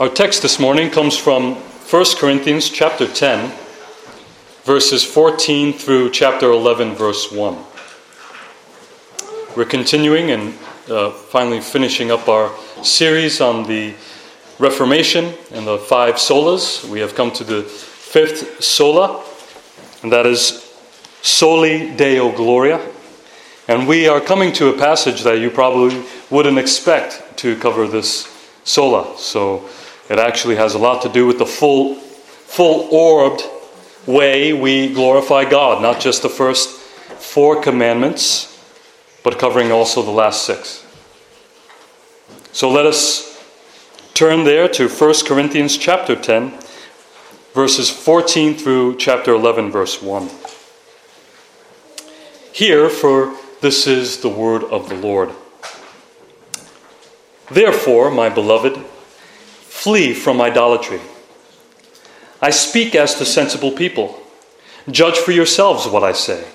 Our text this morning comes from 1 Corinthians chapter 10, verses 14 through chapter 11, verse 1. We're continuing and uh, finally finishing up our series on the Reformation and the five solas. We have come to the fifth sola, and that is Soli Deo Gloria. And we are coming to a passage that you probably wouldn't expect to cover this sola. So it actually has a lot to do with the full, full orbed way we glorify God, not just the first four commandments, but covering also the last six. So let us turn there to 1 Corinthians chapter 10, verses 14 through chapter 11, verse 1. Here, for this is the word of the Lord. Therefore, my beloved, flee from idolatry. I speak as to sensible people. Judge for yourselves what I say.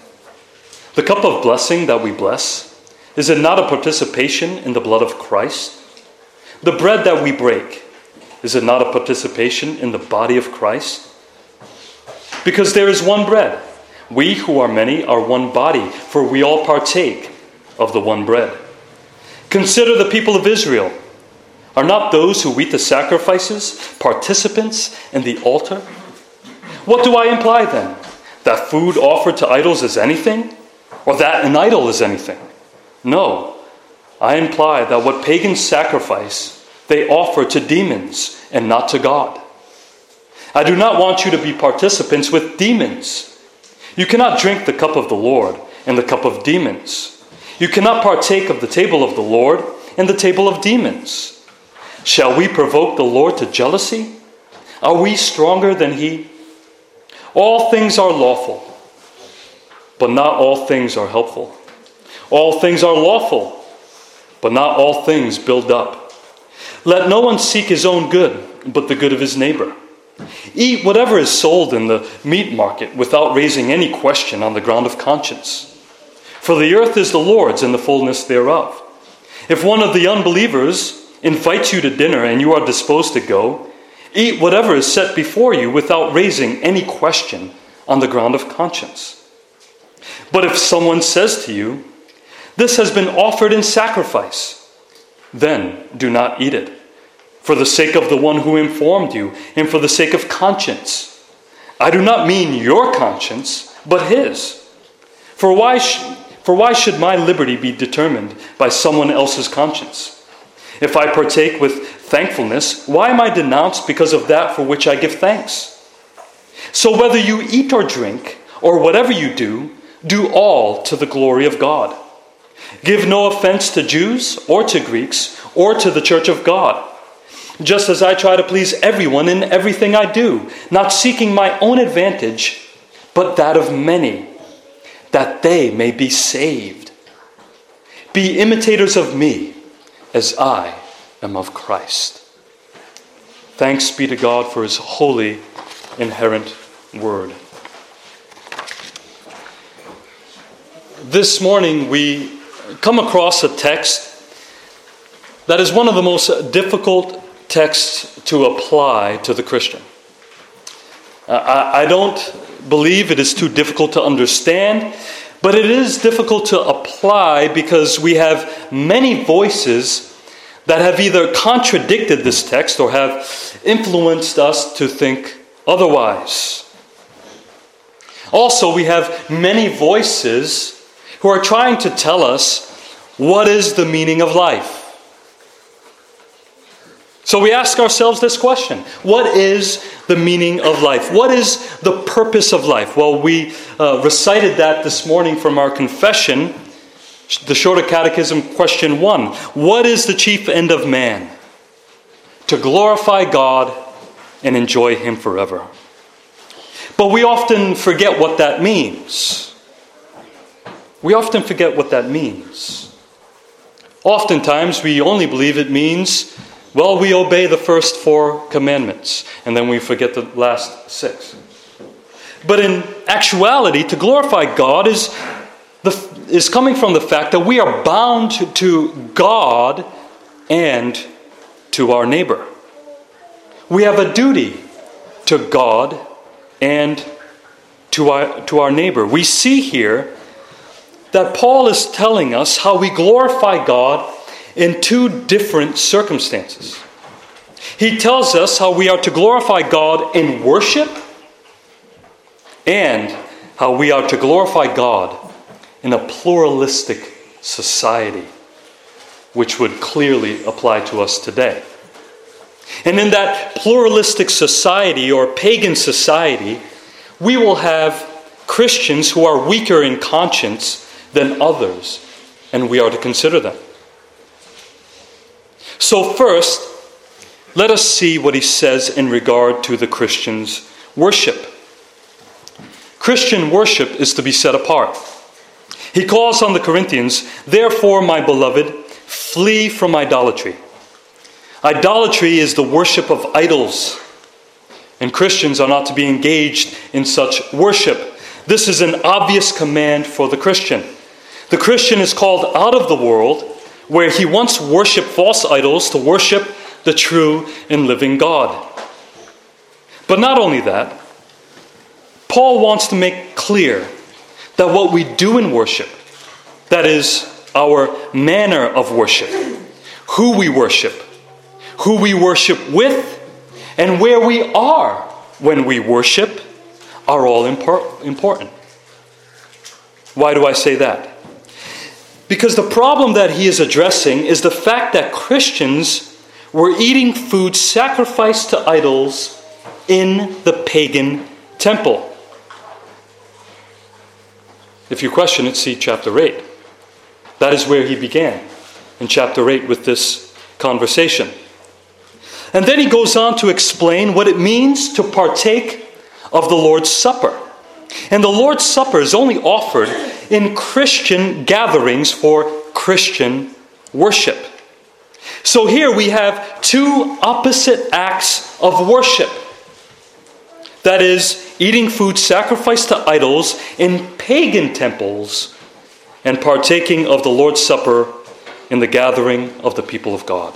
The cup of blessing that we bless, is it not a participation in the blood of Christ? The bread that we break, is it not a participation in the body of Christ? Because there is one bread. We who are many are one body, for we all partake of the one bread. Consider the people of Israel. Are not those who eat the sacrifices participants in the altar? What do I imply then? That food offered to idols is anything? Or that an idol is anything? No. I imply that what pagans sacrifice, they offer to demons and not to God. I do not want you to be participants with demons. You cannot drink the cup of the Lord and the cup of demons. You cannot partake of the table of the Lord and the table of demons. Shall we provoke the Lord to jealousy? Are we stronger than He? All things are lawful, but not all things are helpful. All things are lawful, but not all things build up. Let no one seek his own good, but the good of his neighbor. Eat whatever is sold in the meat market without raising any question on the ground of conscience. For the earth is the Lord's and the fullness thereof. If one of the unbelievers invites you to dinner and you are disposed to go, eat whatever is set before you without raising any question on the ground of conscience. But if someone says to you, This has been offered in sacrifice, then do not eat it, for the sake of the one who informed you and for the sake of conscience. I do not mean your conscience, but his. For why, sh- for why should my liberty be determined by someone else's conscience? If I partake with thankfulness, why am I denounced because of that for which I give thanks? So whether you eat or drink, or whatever you do, do all to the glory of God. Give no offense to Jews or to Greeks or to the church of God, just as I try to please everyone in everything I do, not seeking my own advantage, but that of many, that they may be saved. Be imitators of me as I am of Christ. Thanks be to God for his holy, inerrant word. This morning we come across a text that is one of the most difficult texts to apply to the Christian. Uh, I, don't believe it is too difficult to understand. But it is difficult to apply because we have many voices that have either contradicted this text or have influenced us to think otherwise. Also, we have many voices who are trying to tell us what is the meaning of life. So we ask ourselves this question What is the meaning of life? What is the purpose of life? Well, we uh, recited that this morning from our confession, the Shorter Catechism, question one What is the chief end of man? To glorify God and enjoy Him forever. But we often forget what that means. We often forget what that means. Oftentimes, we only believe it means well, we obey the first four commandments, and then we forget the last six. But in actuality, to glorify God is, the, is coming from the fact that we are bound to, God and to our neighbor. we have a duty to God and to our, to our neighbor. We see here that Paul is telling us how we glorify God in two different circumstances. He tells us how we are to glorify God in worship and how we are to glorify God in a pluralistic society, which would clearly apply to us today. And in that pluralistic society or pagan society, we will have Christians who are weaker in conscience than others, and we are to consider them. So, first, let us see what he says in regard to the Christian's worship. Christian worship is to be set apart. He calls on the Corinthians, Therefore, my beloved, flee from idolatry. Idolatry is the worship of idols, and Christians are not to be engaged in such worship. This is an obvious command for the Christian. The Christian is called out of the world where he once worshiped false idols to worship the true and living God. But not only that, Paul wants to make clear that what we do in worship, that is, our manner of worship, who we worship, who we worship with, and where we are when we worship are all important. Why do I say that? Because the problem that he is addressing is the fact that Christians were eating food sacrificed to idols in the pagan temple. If you question it, see chapter 8. That is where he began, in chapter 8, with this conversation. And then he goes on to explain what it means to partake of the Lord's Supper. And the Lord's Supper is only offered in Christian gatherings for Christian worship. So here we have two opposite acts of worship. That is, eating food sacrificed to idols in pagan temples and partaking of the Lord's Supper in the gathering of the people of God.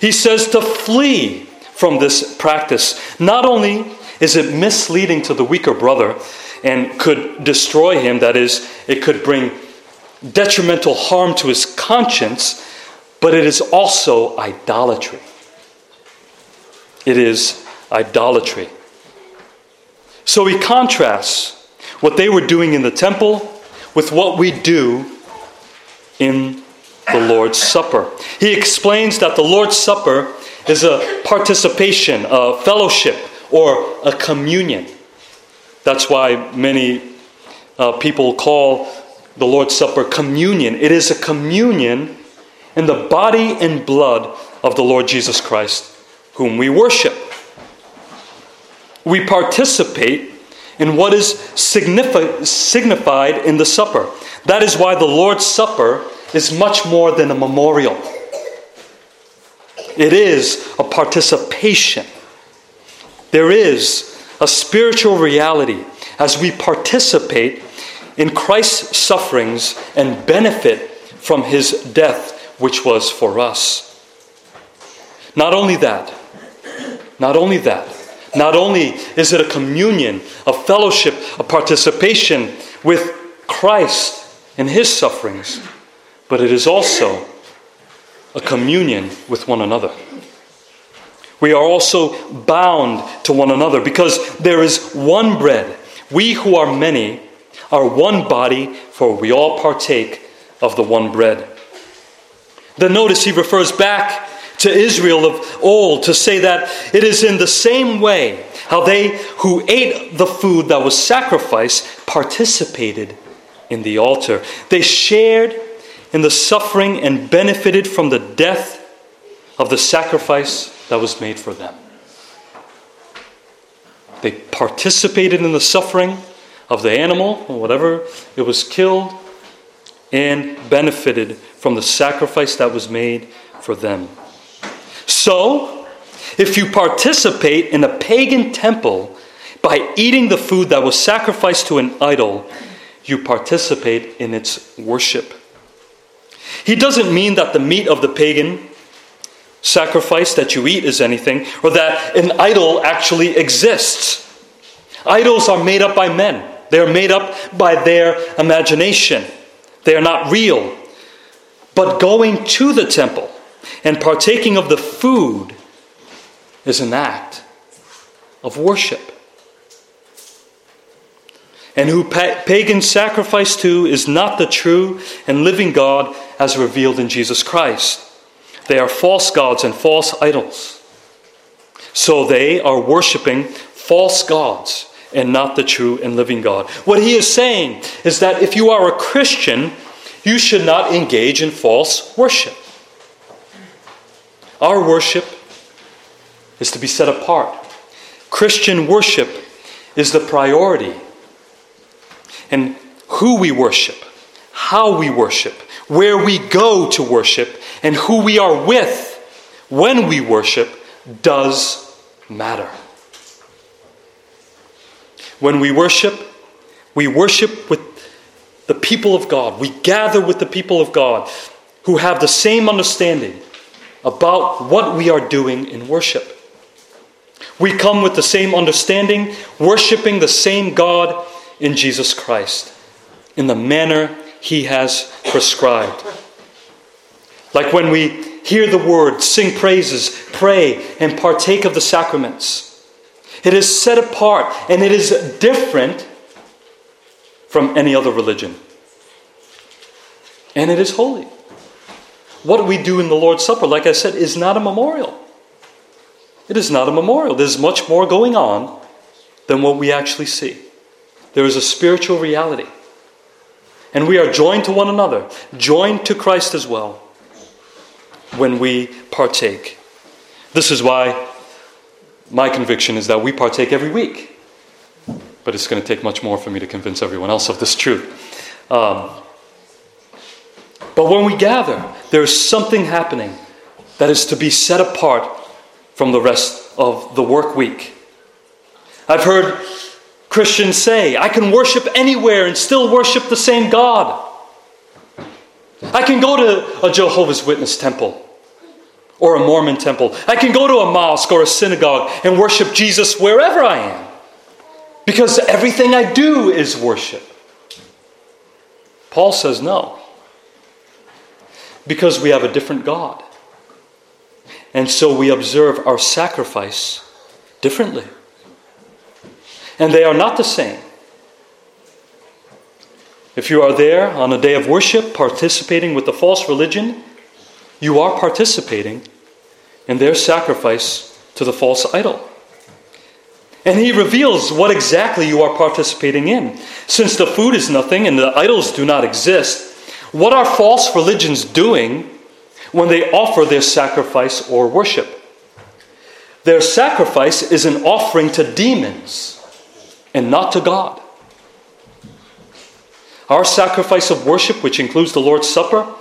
He says to flee from this practice. Not only is it misleading to the weaker brother and could destroy him, that is, it could bring detrimental harm to his conscience, but it is also idolatry. It is idolatry. So he contrasts what they were doing in the temple with what we do in the Lord's Supper. He explains that the Lord's Supper is a participation, a fellowship, or a communion. That's why many uh, people call the Lord's Supper communion. It is a communion in the body and blood of the Lord Jesus Christ, whom we worship. We participate in what is signifi- signified in the supper. That is why the Lord's Supper is much more than a memorial, it is a participation. There is a spiritual reality as we participate in Christ's sufferings and benefit from his death, which was for us. Not only that, not only that, not only is it a communion, a fellowship, a participation with Christ in his sufferings, but it is also a communion with one another. We are also bound to one another because there is one bread. We who are many are one body, for we all partake of the one bread. Then notice he refers back to Israel of old to say that it is in the same way how they who ate the food that was sacrificed participated in the altar. They shared in the suffering and benefited from the death of the sacrifice that was made for them. They participated in the suffering of the animal, or whatever it was killed, and benefited from the sacrifice that was made for them. So, if you participate in a pagan temple by eating the food that was sacrificed to an idol, you participate in its worship. He doesn't mean that the meat of the pagan sacrifice that you eat is anything, or that an idol actually exists. Idols are made up by men, they are made up by their imagination. They are not real. But going to the temple and partaking of the food is an act of worship. And who pa- pagans sacrifice to is not the true and living God as revealed in Jesus Christ. They are false gods and false idols. So they are worshiping false gods and not the true and living God. What he is saying is that if you are a Christian, you should not engage in false worship. Our worship is to be set apart. Christian worship is the priority. And who we worship, how we worship, where we go to worship, and who we are with when we worship does matter. When we worship, we worship with the people of God. We gather with the people of God who have the same understanding about what we are doing in worship. We come with the same understanding, worshiping the same God in Jesus Christ in the manner He has prescribed. Like when we hear the word, sing praises, pray, and partake of the sacraments. It is set apart and it is different from any other religion. And it is holy. What we do in the Lord's Supper, like I said, is not a memorial. It is not a memorial. There's much more going on than what we actually see. There is a spiritual reality. And we are joined to one another, joined to Christ as well, when we partake. This is why my conviction is that we partake every week. But it's going to take much more for me to convince everyone else of this truth. Um, but when we gather, there is something happening that is to be set apart from the rest of the work week. I've heard Christians say, I can worship anywhere and still worship the same God. I can go to a Jehovah's Witness temple or a Mormon temple. I can go to a mosque or a synagogue and worship Jesus wherever I am because everything I do is worship. Paul says no. Because we have a different God. And so we observe our sacrifice differently. And they are not the same. If you are there on a day of worship participating with the false religion, you are participating in their sacrifice to the false idol. And he reveals what exactly you are participating in. Since the food is nothing and the idols do not exist, what are false religions doing when they offer their sacrifice or worship? Their sacrifice is an offering to demons and not to God. Our sacrifice of worship, which includes the Lord's Supper,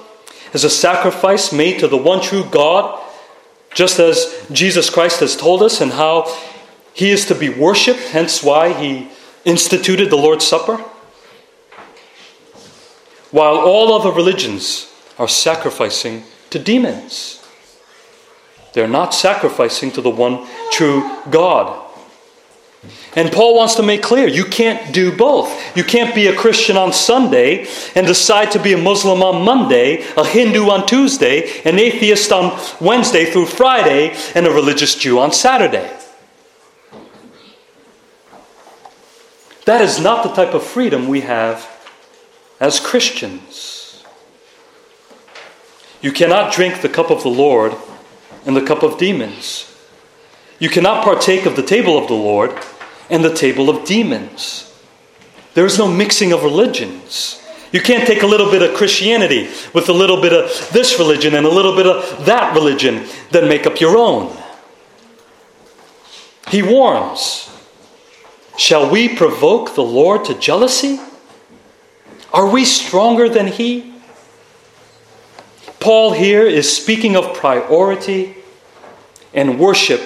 is a sacrifice made to the one true God, just as Jesus Christ has told us, and how he is to be worshiped, hence why he instituted the Lord's Supper. While all other religions are sacrificing to demons, they're not sacrificing to the one true God. And Paul wants to make clear you can't do both. You can't be a Christian on Sunday and decide to be a Muslim on Monday, a Hindu on Tuesday, an atheist on Wednesday through Friday, and a religious Jew on Saturday. That is not the type of freedom we have as Christians. You cannot drink the cup of the Lord and the cup of demons. You cannot partake of the table of the Lord and the table of demons. There is no mixing of religions. You can't take a little bit of Christianity with a little bit of this religion and a little bit of that religion, then make up your own. He warns Shall we provoke the Lord to jealousy? Are we stronger than He? Paul here is speaking of priority, and worship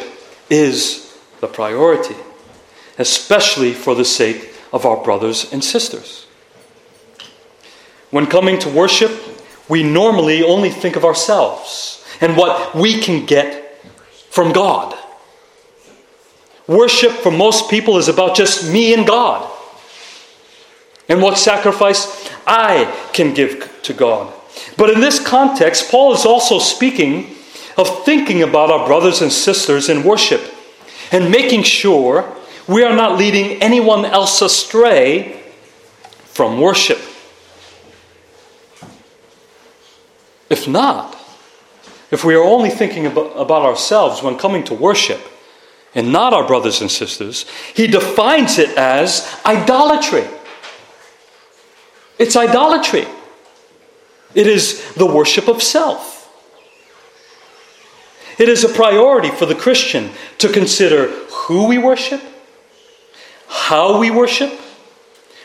is the priority especially for the sake of our brothers and sisters. When coming to worship, we normally only think of ourselves and what we can get from God. Worship for most people is about just me and God and what sacrifice I can give to God. But in this context, Paul is also speaking of thinking about our brothers and sisters in worship and making sure we are not leading anyone else astray from worship. If not, if we are only thinking about, ourselves when coming to worship and not our brothers and sisters, he defines it as idolatry. It's idolatry. It is the worship of self. It is a priority for the Christian to consider who we worship, how we worship,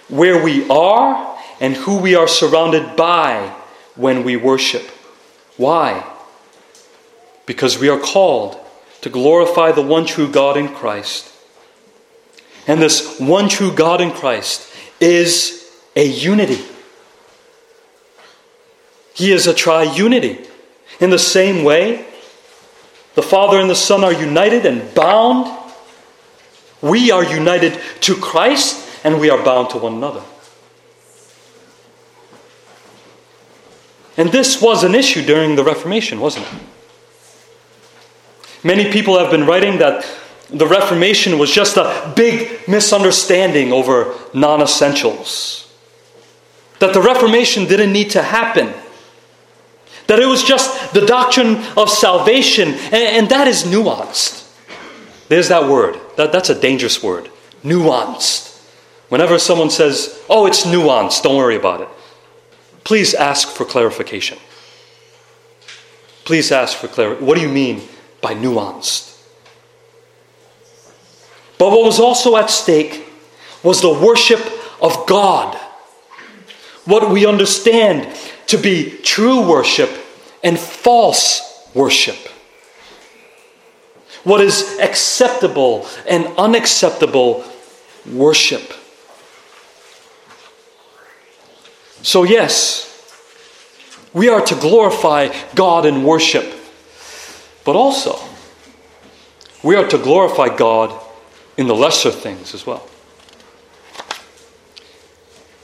where we are, and who we are surrounded by when we worship. Why? Because we are called to glorify the one true God in Christ. And this one true God in Christ is a unity. He is a triunity. In the same way, the Father and the Son are united and bound. We are united to Christ and we are bound to one another. And this was an issue during the Reformation, wasn't it? Many people have been writing that the Reformation was just a big misunderstanding over non essentials. That the Reformation didn't need to happen. That it was just the doctrine of salvation, and, and that is nuanced. There's that word. That, that's a dangerous word. Nuanced. Whenever someone says, oh, it's nuanced, don't worry about it. Please ask for clarification. Please ask for clarity. What do you mean by nuanced? But what was also at stake was the worship of God. What we understand to be true worship and false worship. What is acceptable and unacceptable worship. So, yes, we are to glorify God in worship, but also we are to glorify God in the lesser things as well.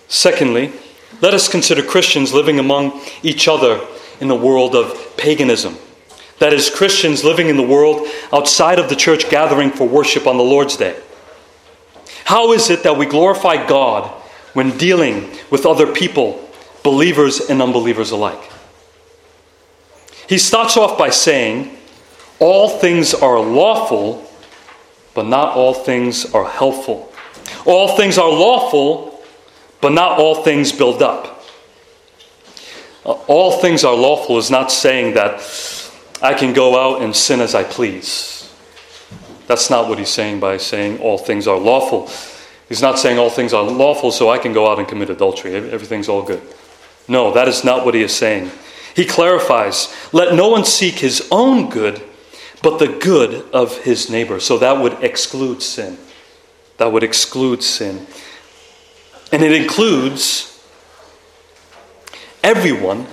Secondly, let us consider Christians living among each other in the world of paganism. That is, Christians living in the world outside of the church gathering for worship on the Lord's Day. How is it that we glorify God when dealing with other people, believers and unbelievers alike? He starts off by saying, All things are lawful, but not all things are helpful. All things are lawful, but not all things build up. Uh, all things are lawful is not saying that I can go out and sin as I please. That's not what he's saying by saying all things are lawful. He's not saying all things are lawful so I can go out and commit adultery. Everything's all good. No, that is not what he is saying. He clarifies let no one seek his own good, but the good of his neighbor. So that would exclude sin. That would exclude sin. And it includes everyone,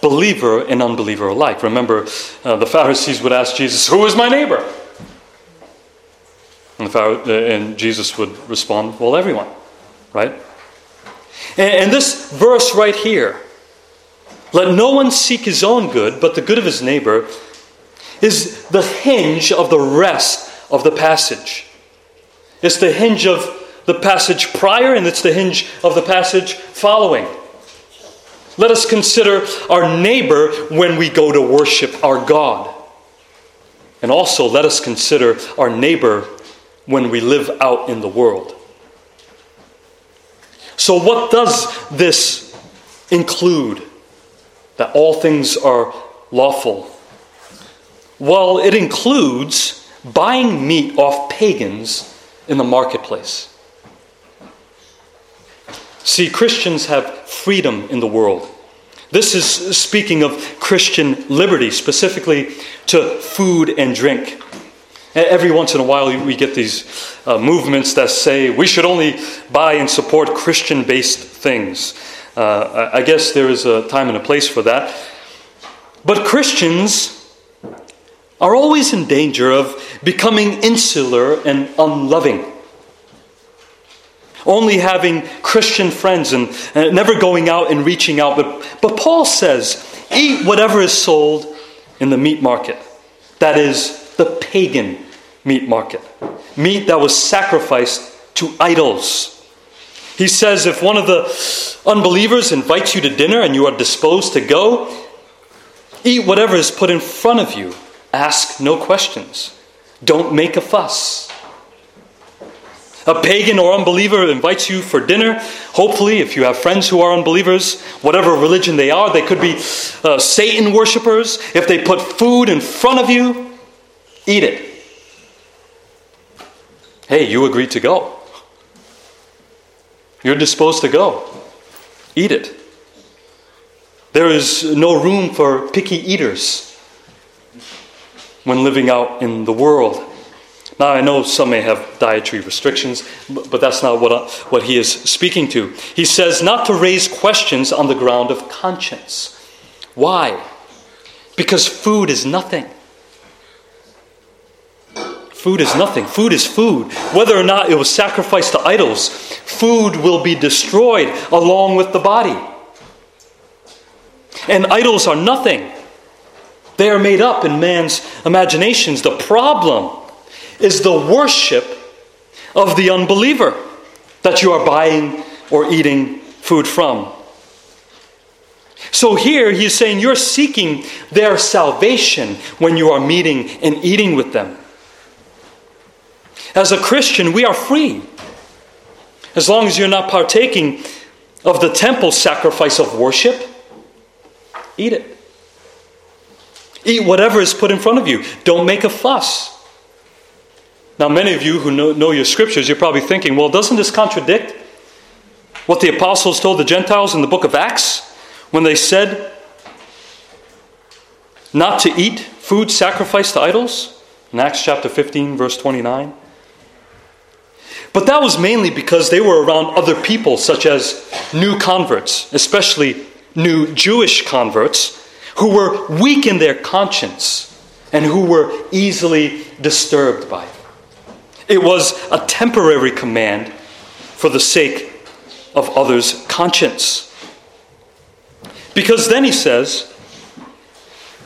believer and unbeliever alike. Remember, uh, the Pharisees would ask Jesus, Who is my neighbor? And, uh, and Jesus would respond, Well, everyone, right? And, and this verse right here, let no one seek his own good, but the good of his neighbor, is the hinge of the rest of the passage. It's the hinge of the passage prior, and it's the hinge of the passage following. Let us consider our neighbor when we go to worship our God. And also, let us consider our neighbor when we live out in the world. So, what does this include? That all things are lawful. Well, it includes buying meat off pagans in the marketplace. See, Christians have freedom in the world. This is speaking of Christian liberty, specifically to food and drink. Every once in a while, we get these uh, movements that say we should only buy and support Christian based things. Uh, I guess there is a time and a place for that. But Christians are always in danger of becoming insular and unloving. Only having Christian friends and, and never going out and reaching out. But, but Paul says, eat whatever is sold in the meat market. That is the pagan meat market. Meat that was sacrificed to idols. He says if one of the unbelievers invites you to dinner and you are disposed to go, eat whatever is put in front of you. Ask no questions. Don't make a fuss. A pagan or unbeliever invites you for dinner. Hopefully, if you have friends who are unbelievers, whatever religion they are, they could be uh, Satan worshippers. If they put food in front of you, eat it. Hey, you agreed to go. You're disposed to go. Eat it. There is no room for picky eaters when living out in the world. Now, I know some may have dietary restrictions, but that's not what, I, what he is speaking to. He says not to raise questions on the ground of conscience. Why? Because food is nothing. Food is nothing. Food is food. Whether or not it was sacrificed to idols, food will be destroyed along with the body. And idols are nothing. They are made up in man's imaginations. The problem is the worship of the unbeliever that you are buying or eating food from. So here he's saying you're seeking their salvation when you are meeting and eating with them. As a Christian, we are free. As long as you're not partaking of the temple sacrifice of worship, eat it. Eat whatever is put in front of you. Don't make a fuss. Now, many of you who know, know your scriptures, you're probably thinking, well, doesn't this contradict what the apostles told the Gentiles in the book of Acts when they said not to eat food sacrificed to idols? In Acts chapter 15, verse 29. But that was mainly because they were around other people, such as new converts, especially new Jewish converts, who were weak in their conscience and who were easily disturbed by it. It was a temporary command for the sake of others' conscience. Because then he says,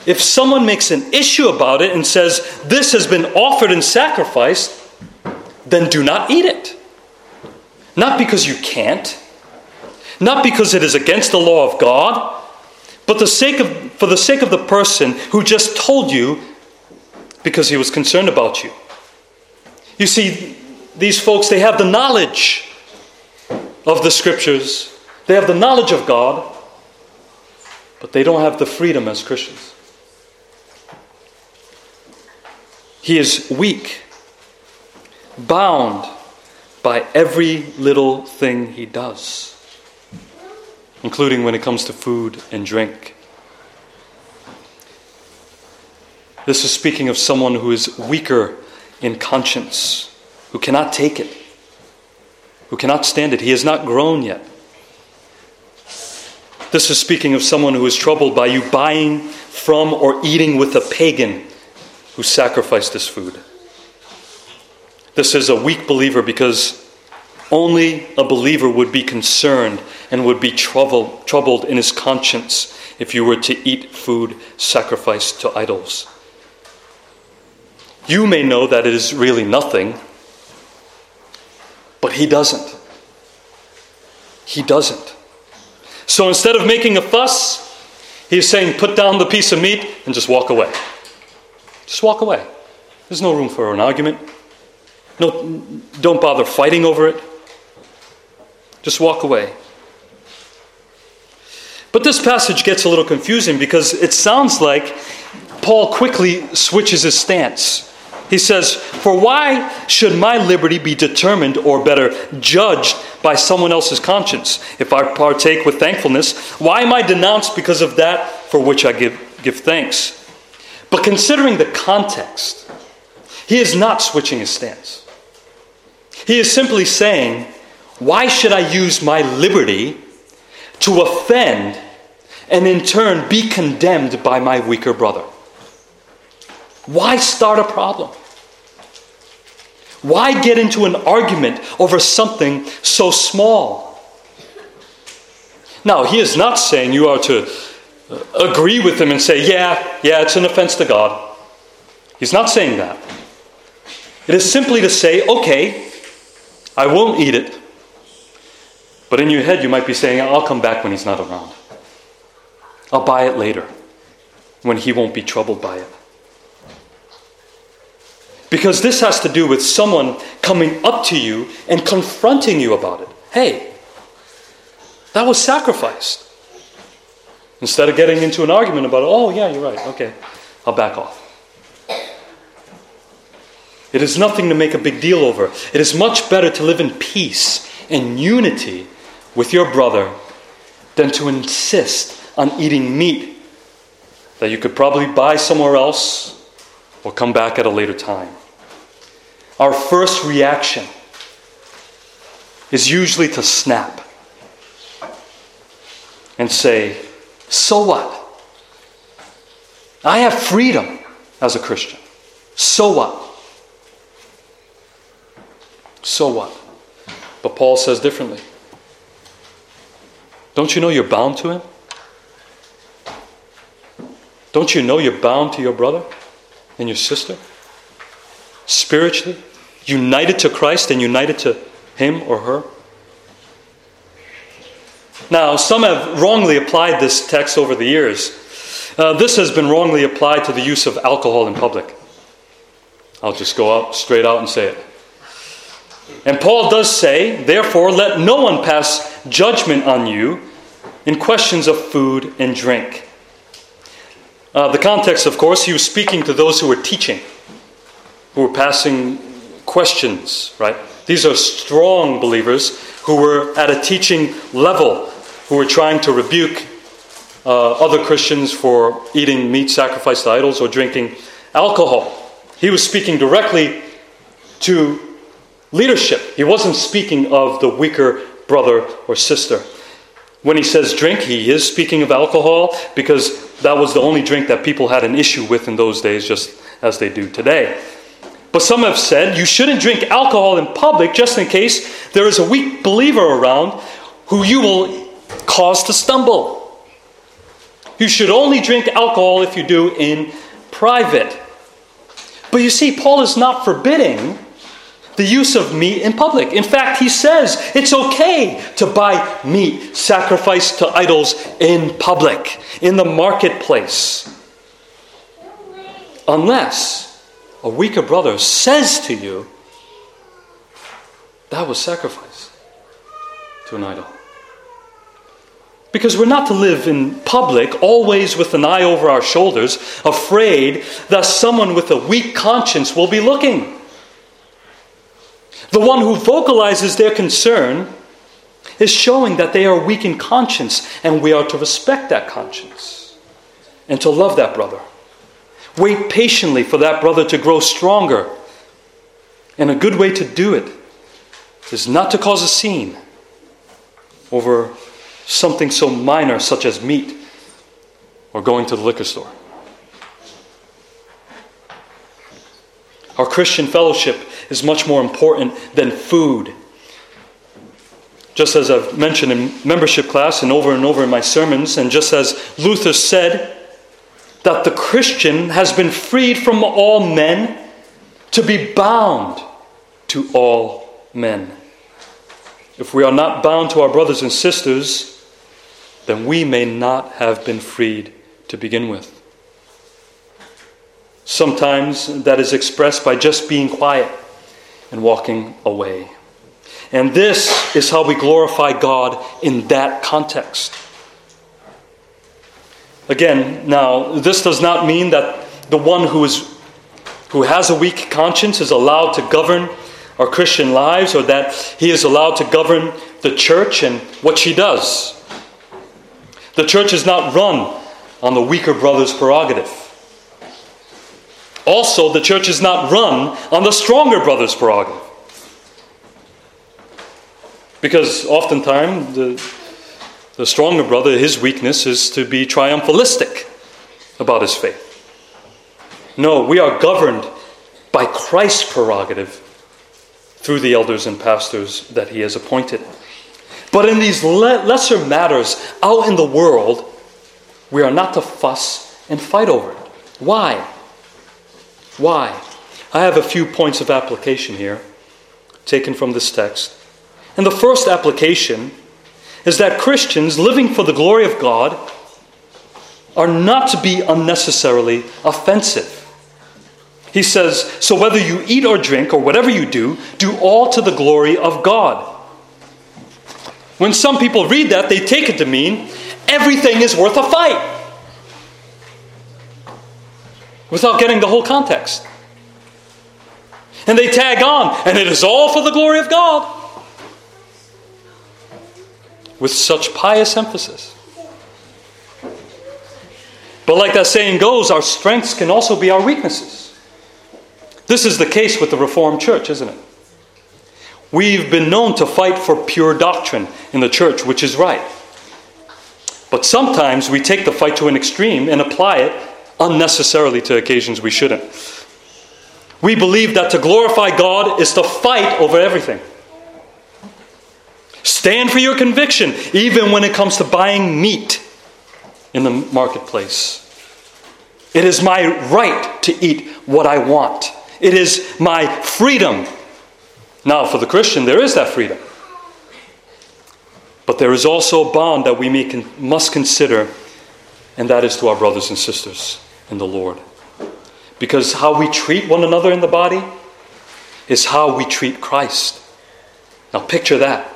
if someone makes an issue about it and says, This has been offered in sacrifice, then do not eat it. Not because you can't, not because it is against the law of God, but the sake of, for the sake of the person who just told you because he was concerned about you. You see, these folks, they have the knowledge of the scriptures, they have the knowledge of God, but they don't have the freedom as Christians. He is weak, bound by every little thing he does, including when it comes to food and drink. This is speaking of someone who is weaker in conscience, who cannot take it, who cannot stand it. He has not grown yet. This is speaking of someone who is troubled by you buying from or eating with a pagan who sacrificed this food. This is a weak believer because only a believer would be concerned and would be troubled, troubled in his conscience if you were to eat food sacrificed to idols. You may know that it is really nothing, but he doesn't. He doesn't. So instead of making a fuss, he's saying, put down the piece of meat and just walk away. Just walk away. There's no room for an argument. No, don't bother fighting over it. Just walk away. But this passage gets a little confusing because it sounds like Paul quickly switches his stance. He says, For why should my liberty be determined, or better, judged by someone else's conscience? If I partake with thankfulness, why am I denounced because of that for which I give, give thanks? But considering the context, he is not switching his stance. He is simply saying, Why should I use my liberty to offend and in turn be condemned by my weaker brother? Why start a problem? Why get into an argument over something so small? Now, he is not saying you are to uh, agree with him and say, yeah, yeah, it's an offense to God. He's not saying that. It is simply to say, okay, I won't eat it. But in your head, you might be saying, I'll come back when he's not around. I'll buy it later when he won't be troubled by it. Because this has to do with someone coming up to you and confronting you about it. Hey, that was sacrificed. Instead of getting into an argument about oh, yeah, you're right, okay, I'll back off. It is nothing to make a big deal over. It is much better to live in peace and unity with your brother than to insist on eating meat that you could probably buy somewhere else or come back at a later time our first reaction is usually to snap and say, So what? I have freedom as a Christian. So what? So what? But Paul says differently. Don't you know you're bound to him? Don't you know you're bound to your brother and your sister? Spiritually? United to Christ and united to him or her? Now, some have wrongly applied this text over the years. Uh, this has been wrongly applied to the use of alcohol in public. I'll just go out straight out and say it. And Paul does say, therefore, let no one pass judgment on you in questions of food and drink. Uh, the context, of course, he was speaking to those who were teaching, who were passing questions, right? These are strong believers who were at a teaching level, who were trying to rebuke uh, other Christians for eating meat sacrificed to idols or drinking alcohol. He was speaking directly to leadership. He wasn't speaking of the weaker brother or sister. When he says drink, he is speaking of alcohol because that was the only drink that people had an issue with in those days, just as they do today. But some have said you shouldn't drink alcohol in public just in case there is a weak believer around who you will cause to stumble. You should only drink alcohol if you do in private. But you see, Paul is not forbidding the use of meat in public. In fact, he says it's okay to buy meat sacrificed to idols in public, in the marketplace. Unless a weaker brother says to you, that was sacrifice to an idol. Because we're not to live in public always with an eye over our shoulders, afraid that someone with a weak conscience will be looking. The one who vocalizes their concern is showing that they are weak in conscience, and we are to respect that conscience and to love that brother. Wait patiently for that brother to grow stronger. And a good way to do it is not to cause a scene over something so minor such as meat or going to the liquor store. Our Christian fellowship is much more important than food. Just as I've mentioned in membership class and over and over in my sermons, and just as Luther said, that the Christian has been freed from all men to be bound to all men. If we are not bound to our brothers and sisters, then we may not have been freed to begin with. Sometimes that is expressed by just being quiet and walking away. And this is how we glorify God in that context. Again, now, this does not mean that the one who, is, who has a weak conscience is allowed to govern our Christian lives or that he is allowed to govern the church and what she does. The church is not run on the weaker brother's prerogative. Also, the church is not run on the stronger brother's prerogative. Because oftentimes the, The stronger brother, his weakness is to be triumphalistic about his faith. No, we are governed by Christ's prerogative through the elders and pastors that he has appointed. But in these le- lesser matters out in the world, we are not to fuss and fight over it. Why? Why? I have a few points of application here taken from this text. And the first application is that Christians living for the glory of God are not to be unnecessarily offensive. He says, So whether you eat or drink or whatever you do, do all to the glory of God. When some people read that, they take it to mean everything is worth a fight without getting the whole context. And they tag on, and it is all for the glory of God. With such pious emphasis. But, like that saying goes, our strengths can also be our weaknesses. This is the case with the Reformed Church, isn't it? We've been known to fight for pure doctrine in the church, which is right. But sometimes we take the fight to an extreme and apply it unnecessarily to occasions we shouldn't. We believe that to glorify God is to fight over everything. Stand for your conviction, even when it comes to buying meat in the marketplace. It is my right to eat what I want, it is my freedom. Now, for the Christian, there is that freedom. But there is also a bond that we may, must consider, and that is to our brothers and sisters in the Lord. Because how we treat one another in the body is how we treat Christ. Now, picture that.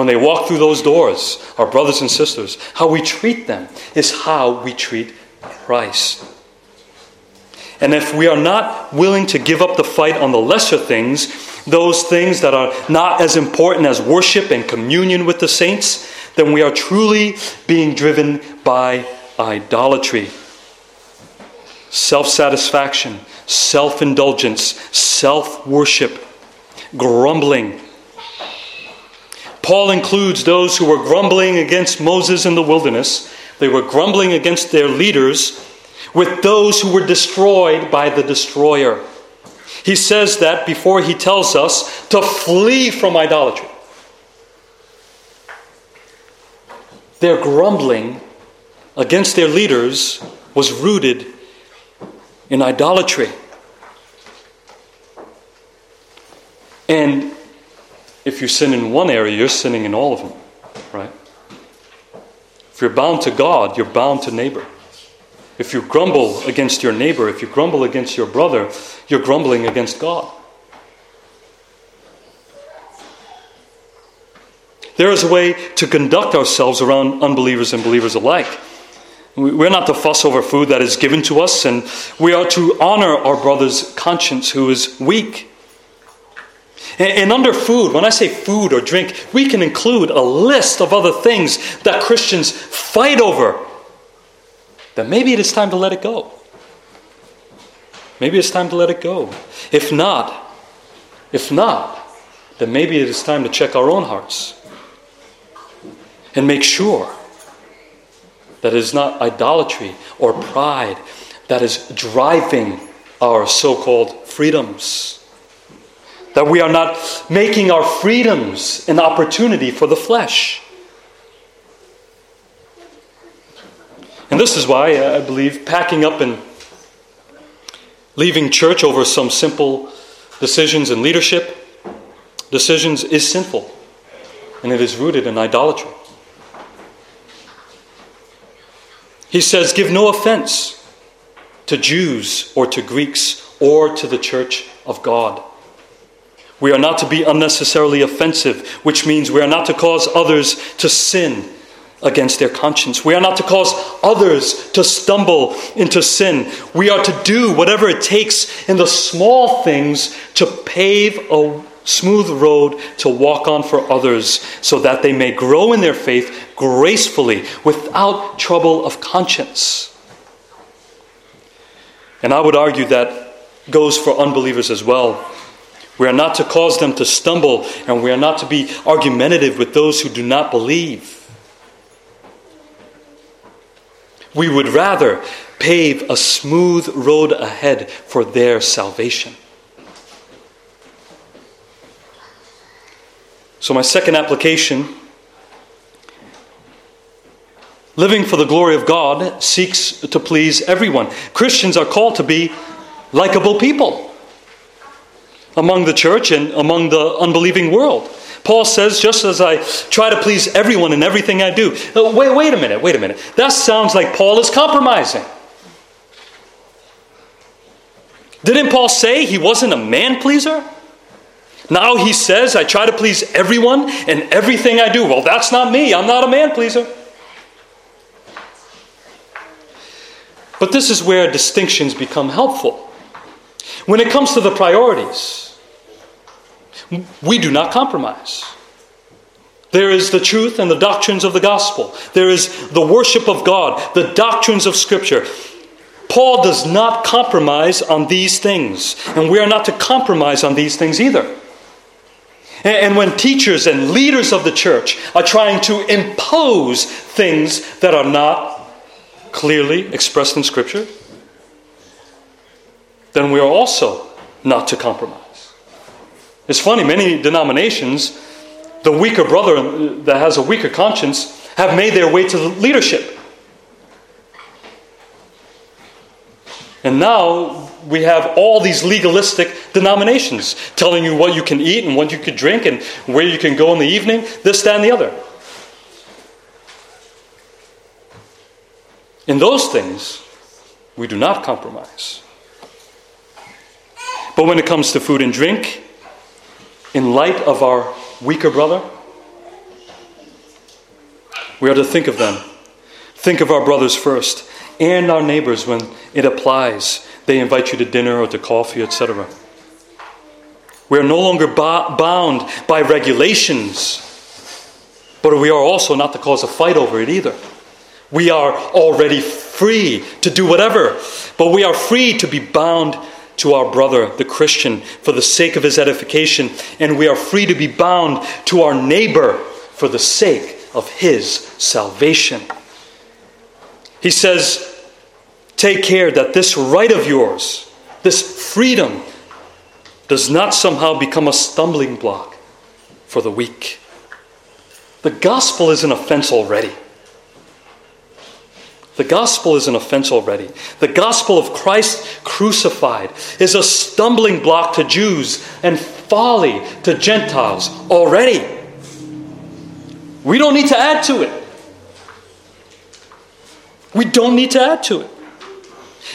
When they walk through those doors, our brothers and sisters, how we treat them is how we treat Christ. And if we are not willing to give up the fight on the lesser things, those things that are not as important as worship and communion with the saints, then we are truly being driven by idolatry self satisfaction, self indulgence, self worship, grumbling. Paul includes those who were grumbling against Moses in the wilderness. They were grumbling against their leaders with those who were destroyed by the destroyer. He says that before he tells us to flee from idolatry. Their grumbling against their leaders was rooted in idolatry. And if you sin in one area, you're sinning in all of them, right? If you're bound to God, you're bound to neighbor. If you grumble against your neighbor, if you grumble against your brother, you're grumbling against God. There is a way to conduct ourselves around unbelievers and believers alike. We're not to fuss over food that is given to us, and we are to honor our brother's conscience who is weak. And under food, when I say food or drink, we can include a list of other things that Christians fight over. That maybe it is time to let it go. Maybe it's time to let it go. If not, if not, then maybe it is time to check our own hearts and make sure that it is not idolatry or pride that is driving our so called freedoms. That we are not making our freedoms an opportunity for the flesh. And this is why uh, I believe packing up and leaving church over some simple decisions in leadership decisions is sinful and it is rooted in idolatry. He says, Give no offense to Jews or to Greeks or to the church of God. We are not to be unnecessarily offensive, which means we are not to cause others to sin against their conscience. We are not to cause others to stumble into sin. We are to do whatever it takes in the small things to pave a smooth road to walk on for others so that they may grow in their faith gracefully without trouble of conscience. And I would argue that goes for unbelievers as well. We are not to cause them to stumble, and we are not to be argumentative with those who do not believe. We would rather pave a smooth road ahead for their salvation. So, my second application living for the glory of God seeks to please everyone. Christians are called to be likable people among the church and among the unbelieving world. Paul says, just as I try to please everyone in everything I do. Uh, wait, wait a minute, wait a minute. That sounds like Paul is compromising. Didn't Paul say he wasn't a man pleaser? Now he says, I try to please everyone in everything I do. Well, that's not me. I'm not a man pleaser. But this is where distinctions become helpful. When it comes to the priorities, we do not compromise. There is the truth and the doctrines of the gospel. There is the worship of God, the doctrines of Scripture. Paul does not compromise on these things, and we are not to compromise on these things either. And when teachers and leaders of the church are trying to impose things that are not clearly expressed in Scripture, then we are also not to compromise. It's funny, many denominations, the weaker brother that has a weaker conscience, have made their way to the leadership. And now we have all these legalistic denominations telling you what you can eat and what you can drink and where you can go in the evening, this, that, and the other. In those things, we do not compromise. But when it comes to food and drink, in light of our weaker brother, we are to think of them. Think of our brothers first and our neighbors when it applies. They invite you to dinner or to coffee, etc. We are no longer bo- bound by regulations, but we are also not to cause a fight over it either. We are already free to do whatever, but we are free to be bound to our brother, the Christian, for the sake of his edification, and we are free to be bound to our neighbor for the sake of his salvation. He says, Take care that this right of yours, this freedom, does not somehow become a stumbling block for the weak. The gospel is an offense already. The gospel is an offense already. The gospel of Christ crucified is a stumbling block to Jews and folly to Gentiles already. We don't need to add to it. We don't need to add to it.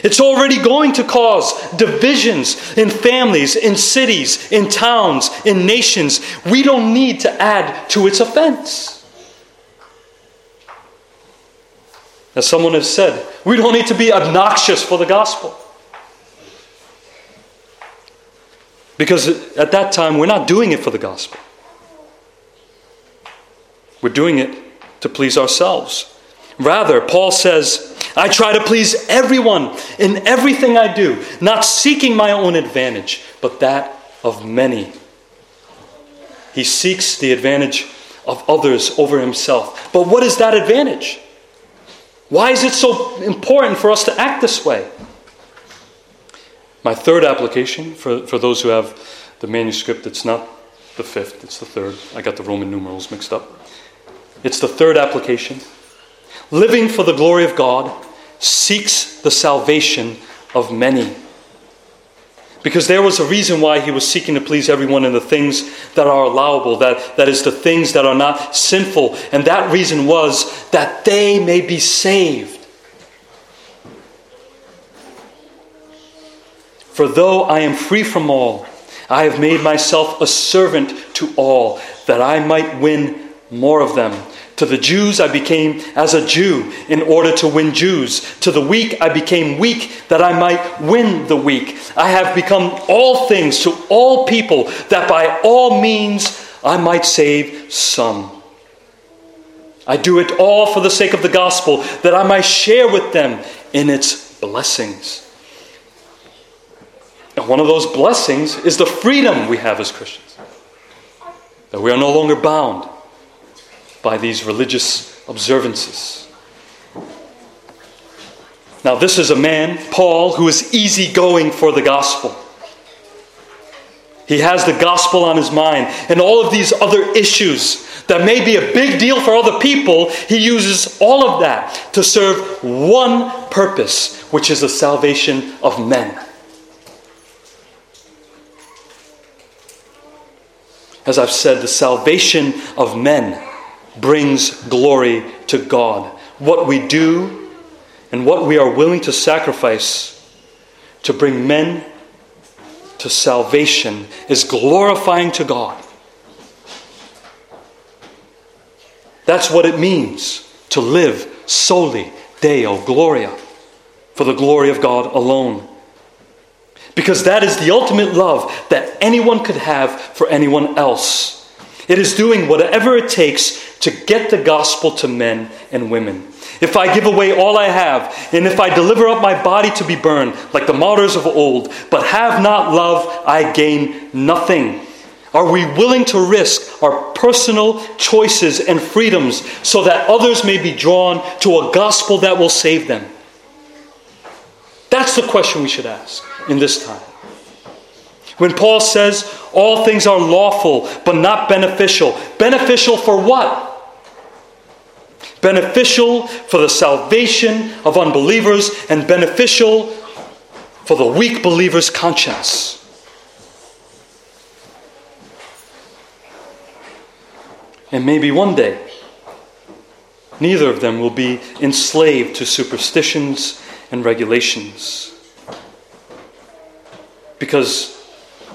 It's already going to cause divisions in families, in cities, in towns, in nations. We don't need to add to its offense. As someone has said, we don't need to be obnoxious for the gospel. Because at that time, we're not doing it for the gospel. We're doing it to please ourselves. Rather, Paul says, I try to please everyone in everything I do, not seeking my own advantage, but that of many. He seeks the advantage of others over himself. But what is that advantage? Why is it so important for us to act this way? My third application, for, for those who have the manuscript, it's not the fifth, it's the third. I got the Roman numerals mixed up. It's the third application living for the glory of God, seeks the salvation of many. Because there was a reason why he was seeking to please everyone in the things that are allowable, that, that is, the things that are not sinful. And that reason was that they may be saved. For though I am free from all, I have made myself a servant to all, that I might win more of them. To the Jews, I became as a Jew in order to win Jews. To the weak, I became weak that I might win the weak. I have become all things to all people that by all means I might save some. I do it all for the sake of the gospel, that I might share with them in its blessings. And one of those blessings is the freedom we have as Christians. That we are no longer bound by these religious observances. Now, this is a man, Paul, who is easygoing for the gospel. He has the gospel on his mind. And all of these other issues that may be a big deal for other people, he uses all of that to serve one purpose, which is the salvation of men. As I've said, the salvation of men brings glory to God. What we do and what we are willing to sacrifice to bring men to salvation is glorifying to God. That's what it means to live soli Deo Gloria, for the glory of God alone. Because that is the ultimate love that anyone could have for anyone else. It is doing whatever it takes to get the gospel to men and women. If I give away all I have, and if I deliver up my body to be burned, like the martyrs of old, but have not love, I gain nothing. Are we willing to risk our personal choices and freedoms so that others may be drawn to a gospel that will save them? That's the question we should ask in this time. When Paul says all things are lawful but not beneficial, beneficial for what? Beneficial for the salvation of unbelievers and beneficial for the weak believer's conscience. And maybe one day, neither of them will be enslaved to superstitions and regulations. Because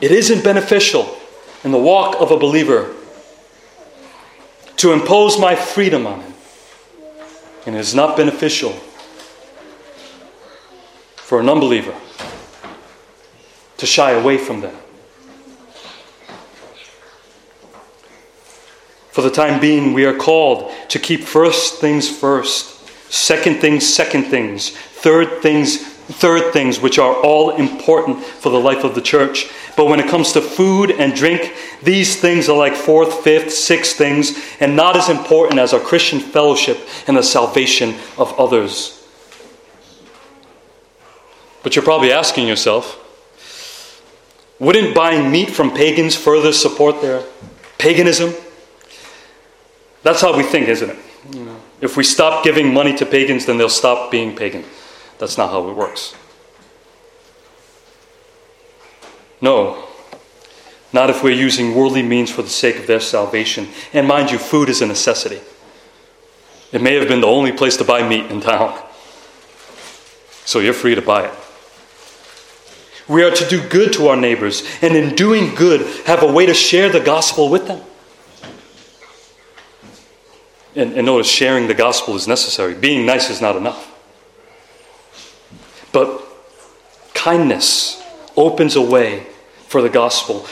it isn't beneficial in the walk of a believer to impose my freedom on him. And it is not beneficial for an unbeliever to shy away from them. For the time being, we are called to keep first things first, second things, second things, third things, third things, which are all important for the life of the church. But when it comes to food and drink, these things are like fourth, fifth, sixth things, and not as important as our Christian fellowship and the salvation of others. But you're probably asking yourself, wouldn't buying meat from pagans further support their paganism? That's how we think, isn't it? You know, if we stop giving money to pagans, then they'll stop being pagan. That's not how it works. No, not if we're using worldly means for the sake of their salvation. And mind you, food is a necessity. It may have been the only place to buy meat in town. So you're free to buy it. We are to do good to our neighbors, and in doing good, have a way to share the gospel with them. And, and notice sharing the gospel is necessary. Being nice is not enough. But kindness opens a way for the gospel.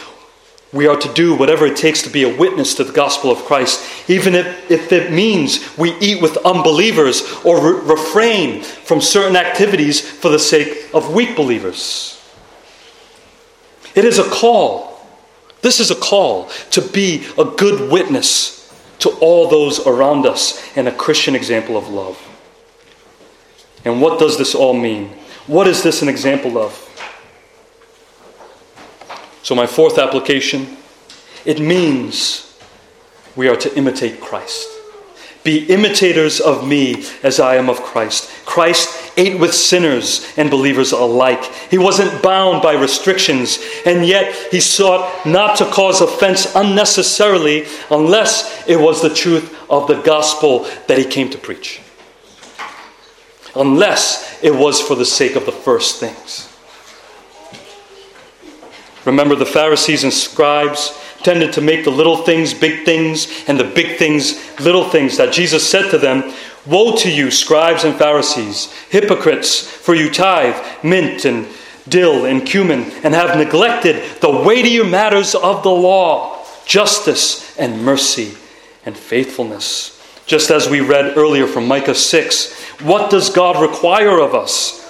We are to do whatever it takes to be a witness to the gospel of Christ, even if, if it means we eat with unbelievers or re- refrain from certain activities for the sake of weak believers. It is a call. This is a call to be a good witness to all those around us and a Christian example of love. And what does this all mean? What is this an example of? So, my fourth application it means we are to imitate Christ. Be imitators of me as I am of Christ. Christ ate with sinners and believers alike. He wasn't bound by restrictions, and yet he sought not to cause offense unnecessarily unless it was the truth of the gospel that he came to preach. Unless it was for the sake of the first things. Remember, the Pharisees and scribes tended to make the little things big things and the big things little things that Jesus said to them Woe to you, scribes and Pharisees, hypocrites, for you tithe mint and dill and cumin and have neglected the weightier matters of the law, justice and mercy and faithfulness. Just as we read earlier from Micah 6, what does God require of us?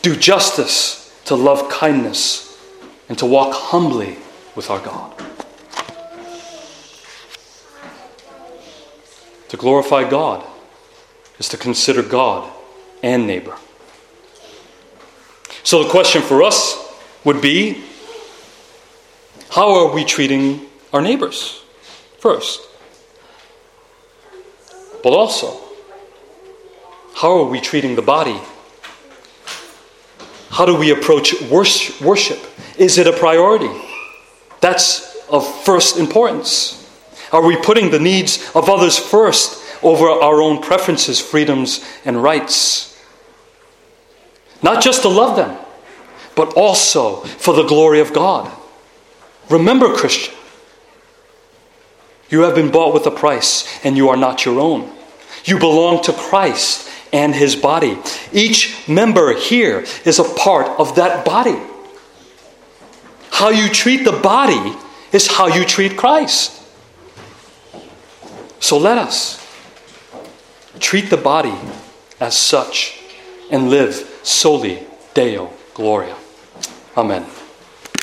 Do justice, to love kindness, and to walk humbly with our God. To glorify God is to consider God and neighbor. So the question for us would be how are we treating our neighbors first? But also, how are we treating the body? How do we approach worship? Is it a priority? That's of first importance. Are we putting the needs of others first over our own preferences, freedoms, and rights? Not just to love them, but also for the glory of God. Remember, Christian, you have been bought with a price, and you are not your own. You belong to Christ and his body. Each member here is a part of that body. How you treat the body is how you treat Christ. So let us treat the body as such and live soli Deo Gloria. Amen.